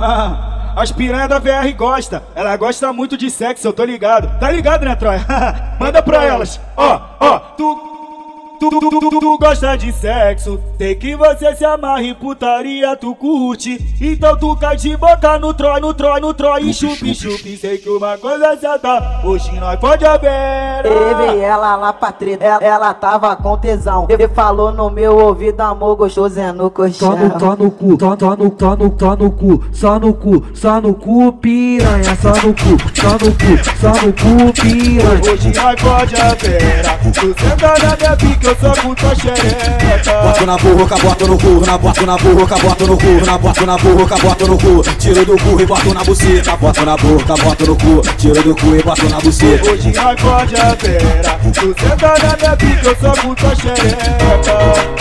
Ah, as piranha da VR gosta, ela gosta muito de sexo, eu tô ligado. Tá ligado, né, Troia? Manda pra elas. Ó, ó, tu Tu, tu, tu, tu, tu, gosta de sexo, tem que você se amarre putaria, tu curte. Então tu cai de boca no tro, no tro, no tro e chupi, chupi. Sei que uma coisa certa, hoje nós pode haver. Teve ela lá pra treta, ela, ela tava com tesão. Ele falou no meu ouvido, amor gostoso é no colchão. Só no, só no cu, só, só no, só no, só no cu, só no cu, só no cu, piranha, só no cu, só no cu, só no cu, piranha. Hoje nós pode haver. Tu senta na minha pica eu sou puta xereca. Boto na boca, boto no cu, na boto na boca, boto no cu, na boto na boca, boto no cu, tiro do cu e boto na buceta, boto na boca, boto no cu, tiro do cu e boto na buceta. Hoje nós pode a vera, tu senta na minha pica, eu sou puta xereca.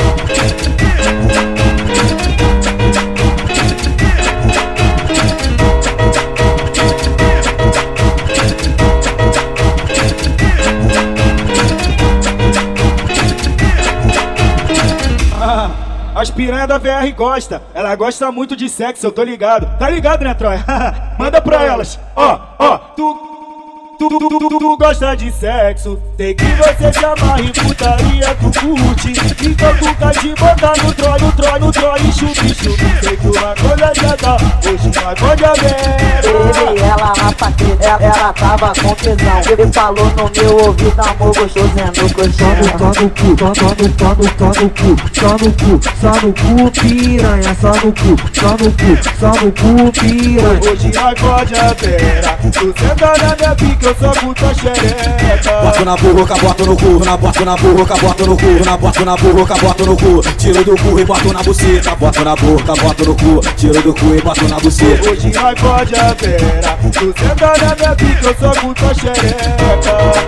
As piranha da VR gosta, ela gosta muito de sexo, eu tô ligado. Tá ligado, né, Troia? Manda pra elas. Ó, ó, tu Tu, tu, tu, tu, tu gosta de sexo, tem que você se amarre putaria, tu curte. Então tu cai de boca no tro, no tro, no tro e chupi, chupi. Sei que uma coisa já dá, hoje nós pode haver. Teve ela lá pra treta, ela, ela tava com tesão. Ele falou no meu ouvido, amor gostoso é no colchão. Só no cu, só, só no, só no, só no cu, só no cu, só no cu, piranha, só no cu, só no cu, só no cu, piranha. Hoje nós pode haver. Tu senta na minha pica, eu sou puta xereca. Boto na boca, boto no cu, na boto na boca, boto no cu, na boto na boca, boto no cu, tiro do cu e boto na buceta, boto na boca, boto no cu, tiro do cu e boto na buceta. Hoje nós pode haver. Tu senta na minha pica, eu sou puta xereca.